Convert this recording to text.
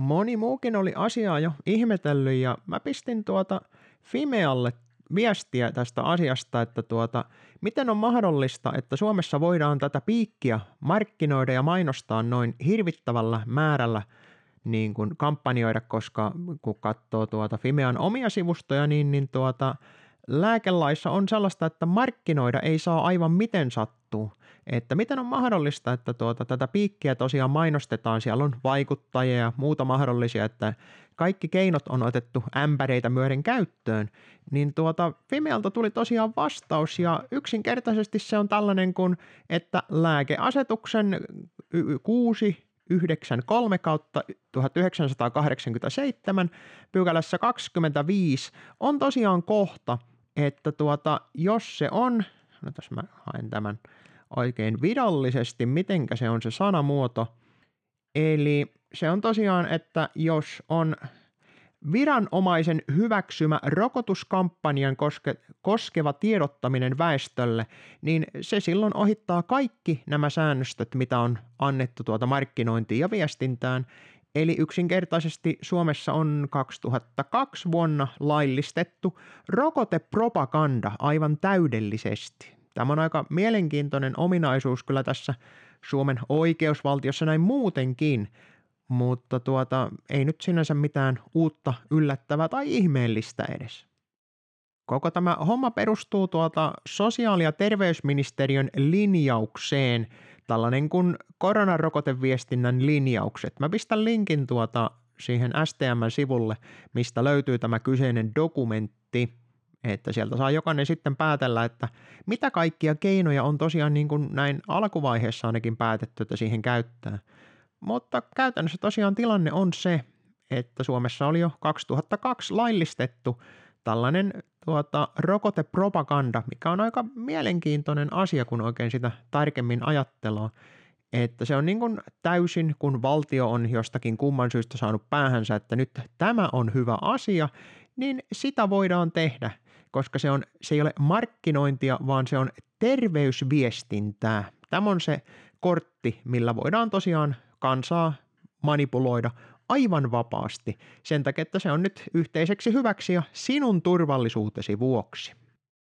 moni muukin oli asiaa jo ihmetellyt ja mä pistin tuota Fimealle viestiä tästä asiasta, että tuota, miten on mahdollista, että Suomessa voidaan tätä piikkiä markkinoida ja mainostaa noin hirvittävällä määrällä niin kuin kampanjoida, koska kun katsoo tuota Fimean omia sivustoja, niin, niin tuota, lääkelaissa on sellaista, että markkinoida ei saa aivan miten sattuu. Että miten on mahdollista, että tuota, tätä piikkiä tosiaan mainostetaan, siellä on vaikuttajia ja muuta mahdollisia, että kaikki keinot on otettu ämpäreitä myöden käyttöön, niin tuota Fimealta tuli tosiaan vastaus ja yksinkertaisesti se on tällainen kuin, että lääkeasetuksen 6 93 kautta 1987 pykälässä 25 on tosiaan kohta, että tuota, jos se on, no tässä mä haen tämän oikein virallisesti, mitenkä se on se sanamuoto, eli se on tosiaan, että jos on viranomaisen hyväksymä rokotuskampanjan koske, koskeva tiedottaminen väestölle, niin se silloin ohittaa kaikki nämä säännöstöt, mitä on annettu tuota markkinointiin ja viestintään. Eli yksinkertaisesti Suomessa on 2002 vuonna laillistettu rokotepropaganda aivan täydellisesti. Tämä on aika mielenkiintoinen ominaisuus kyllä tässä Suomen oikeusvaltiossa näin muutenkin, mutta tuota, ei nyt sinänsä mitään uutta yllättävää tai ihmeellistä edes. Koko tämä homma perustuu tuota sosiaali- ja terveysministeriön linjaukseen, tällainen kuin koronarokoteviestinnän linjaukset. Mä pistän linkin tuota siihen STM-sivulle, mistä löytyy tämä kyseinen dokumentti, että sieltä saa jokainen sitten päätellä, että mitä kaikkia keinoja on tosiaan niin kuin näin alkuvaiheessa ainakin päätetty, että siihen käyttää. Mutta käytännössä tosiaan tilanne on se, että Suomessa oli jo 2002 laillistettu tällainen tuota, rokotepropaganda, mikä on aika mielenkiintoinen asia, kun oikein sitä tarkemmin ajattelee. Että se on niin kuin täysin, kun valtio on jostakin kumman syystä saanut päähänsä, että nyt tämä on hyvä asia, niin sitä voidaan tehdä, koska se, on, se ei ole markkinointia, vaan se on terveysviestintää. Tämä on se kortti, millä voidaan tosiaan kansaa manipuloida aivan vapaasti sen takia, että se on nyt yhteiseksi hyväksi ja sinun turvallisuutesi vuoksi.